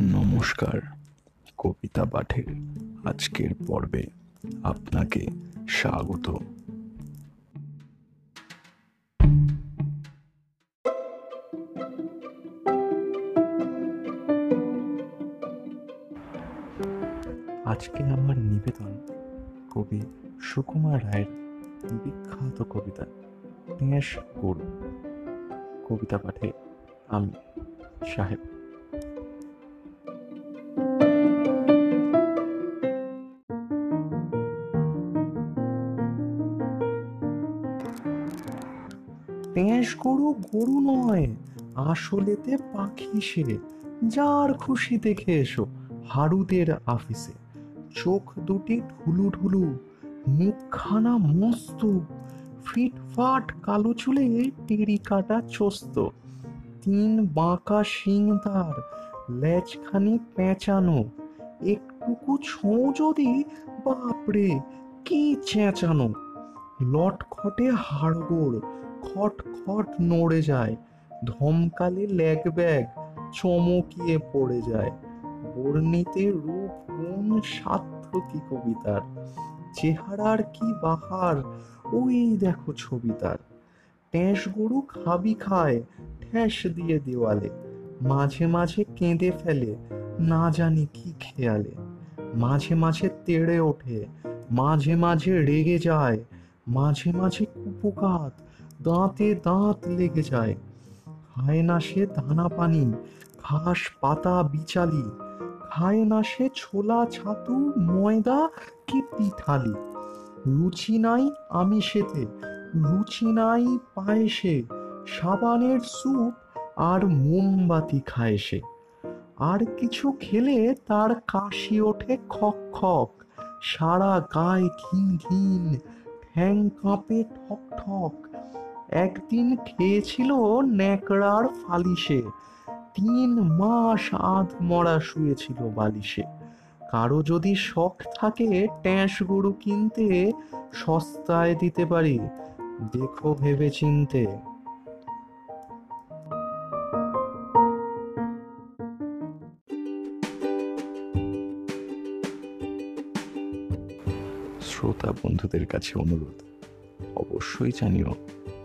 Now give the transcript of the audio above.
নমস্কার, কবিতা পাঠের আজকের পর্বে আপনাকে স্বাগত। আজকে আমার নিবেদন কবি সুকুমার রায়ের বিখ্যাত কবিতা ন্যাস গরু। কবিতা পাঠে আমি সাহেব তেঁস গরু গরু নয়, আসলেতে পাখি সে। যার খুশি দেখে এসো হারুদের আফিসে। চোখ দুটি ঢুলু ঢুলু, মুখখানা মস্ত। ফিটফাট কালো চুলে টেরি কাটা চস্ত। তিন বাঁকা শিং তার, লেজখানি পেঁচানো। একটুকু ছোঁ যদি, বাপরে, কি চেঁচানো। লটখটে হাড়গোড় খট খট নড়ে যায়। ধমকালে ল্যাগ ব্যাগ চমকিয়ে পড়ে যায়। বর্ণিতে রূপ গুণ সার্থকী কবিতার? চেহারার কি বাহার? ওই দেখো ছবি তার। ট্যাঁস গরু খাবি খায় ঠ্যাস দিয়ে দেওয়ালে। মাঝে মাঝে কেঁদে ফেলে না জানি কি খেয়ালে। মাঝে মাঝে তেড়ে ওঠে, মাঝে মাঝে রেগে যায়, মাঝে মাঝে কুপকাত দাঁতে দাঁত লেগে যায়। খায় না সে দানা পানি, ঘাস পাতা বিচালি। খায় না সে ছোলা, ছাতু, ময়দা কি পিঠালি রুচি নাই আমিষেতে, রুচি নাই পায়েসে। সাবানের স্যুপ আর মোমবাতি খায় সে। আর কিছু খেলে তার কাশি ওঠে খক খক। সারা গায়ে ঘিন ঘিন, ঠ্যাং কাঁপে ঠক ঠক। একদিন খেয়েছিল ন্যাকড়ার ফালিশে। তিন মাস আধ মরা শুয়েছিল বালিশে। কারও যদি শখ থাকে ট্যাঁস গরু কিনতে, সস্তায় দিতে পারি, দেখো ভেবে চিনতে শ্রোতা বন্ধুদের কাছে অনুরোধ, অবশ্যই জানিও